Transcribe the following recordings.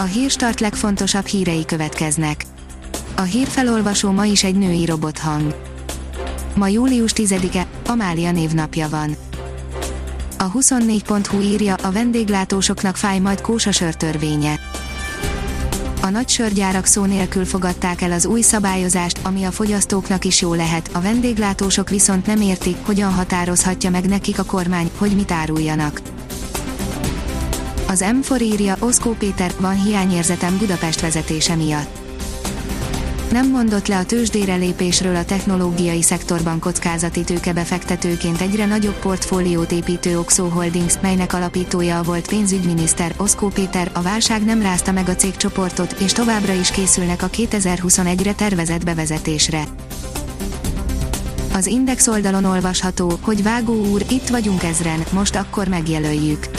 A hírstart legfontosabb hírei következnek. A hírfelolvasó ma is egy női robothang. Ma július 10-e, Amália névnapja van. A 24.hu írja, a vendéglátósoknak fáj majd kósa sörtörvénye. A nagy sörgyárak szó nélkül fogadták el az új szabályozást, ami a fogyasztóknak is jó lehet, a vendéglátósok viszont nem értik, hogyan határozhatja meg nekik a kormány, hogy mit áruljanak. Az M4 írja, Oszkó Péter, van hiányérzetem Budapest vezetése miatt. Nem mondott le a tőzsdére lépésről a technológiai szektorban kockázati tőkebefektetőként egyre nagyobb portfóliót építő Oxo Holdings, melynek alapítója volt pénzügyminiszter Oszkó Péter, a válság nem rázta meg a cégcsoportot, és továbbra is készülnek a 2021-re tervezett bevezetésre. Az Index oldalon olvasható, hogy Vágó úr, itt vagyunk ezren, most akkor megjelöljük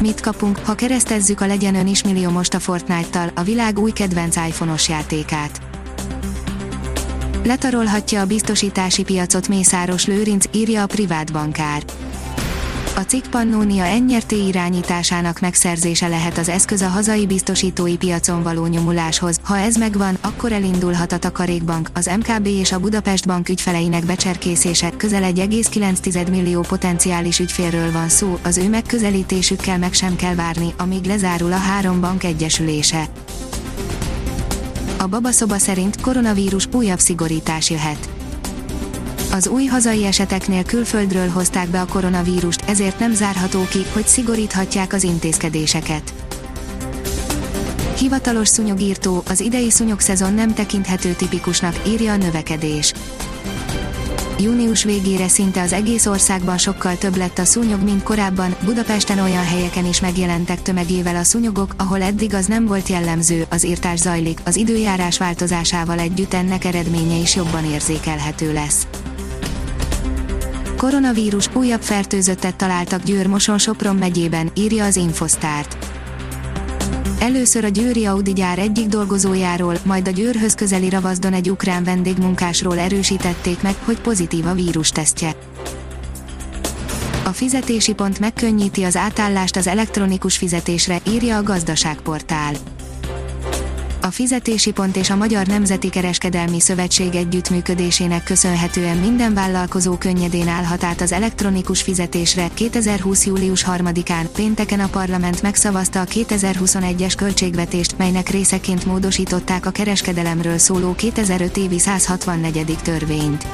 Mit kapunk, ha keresztezzük a legyen ön is millió most a Fortnite-tal, a világ új kedvenc iPhone-os játékát. Letarolhatja a biztosítási piacot Mészáros Lőrinc, írja a privát bankár. A cikk Pannonia ennyerté irányításának megszerzése lehet az eszköz a hazai biztosítói piacon való nyomuláshoz. Ha ez megvan, akkor elindulhat a Takarékbank, az MKB és a Budapest Bank ügyfeleinek becserkészése. Közel 1,9 millió potenciális ügyfélről van szó, az ő megközelítésükkel meg sem kell várni, amíg lezárul a három bank egyesülése. A babaszoba szerint koronavírus újabb szigorítás jöhet az új hazai eseteknél külföldről hozták be a koronavírust, ezért nem zárható ki, hogy szigoríthatják az intézkedéseket. Hivatalos szúnyogírtó, az idei szúnyogszezon nem tekinthető tipikusnak, írja a növekedés. Június végére szinte az egész országban sokkal több lett a szúnyog, mint korábban, Budapesten olyan helyeken is megjelentek tömegével a szúnyogok, ahol eddig az nem volt jellemző, az írtás zajlik, az időjárás változásával együtt ennek eredménye is jobban érzékelhető lesz. Koronavírus újabb fertőzöttet találtak Győr-Moson-Sopron megyében, írja az Infosztárt. Először a Győri Audi gyár egyik dolgozójáról, majd a Győrhöz közeli Ravazdon egy ukrán vendégmunkásról erősítették meg, hogy pozitív a vírustesztje. A fizetési pont megkönnyíti az átállást az elektronikus fizetésre, írja a gazdaságportál a Fizetési Pont és a Magyar Nemzeti Kereskedelmi Szövetség együttműködésének köszönhetően minden vállalkozó könnyedén állhat át az elektronikus fizetésre. 2020. július 3-án, pénteken a parlament megszavazta a 2021-es költségvetést, melynek részeként módosították a kereskedelemről szóló 2005 évi 164. törvényt.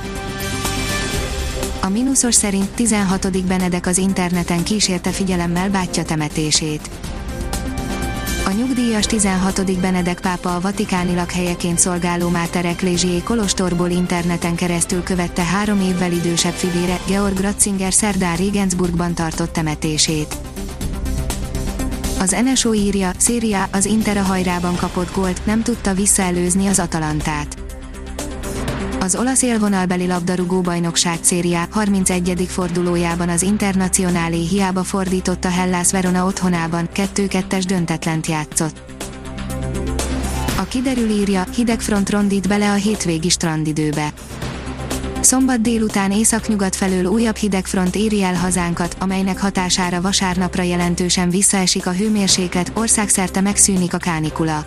A mínuszos szerint 16. Benedek az interneten kísérte figyelemmel bátyja temetését a nyugdíjas 16. Benedek pápa a vatikáni lakhelyeként szolgáló Máter Eklésié Kolostorból interneten keresztül követte három évvel idősebb fivére, Georg Ratzinger szerdán Regensburgban tartott temetését. Az NSO írja, Széria az Inter a hajrában kapott gólt, nem tudta visszaelőzni az Atalantát. Az olasz élvonalbeli labdarúgó bajnokság szériá 31. fordulójában az Internacionálé hiába fordította Hellas Verona otthonában, 2-2-es döntetlent játszott. A kiderül írja, hideg front rondít bele a hétvégi strandidőbe. Szombat délután északnyugat felől újabb hidegfront éri el hazánkat, amelynek hatására vasárnapra jelentősen visszaesik a hőmérséklet, országszerte megszűnik a kánikula.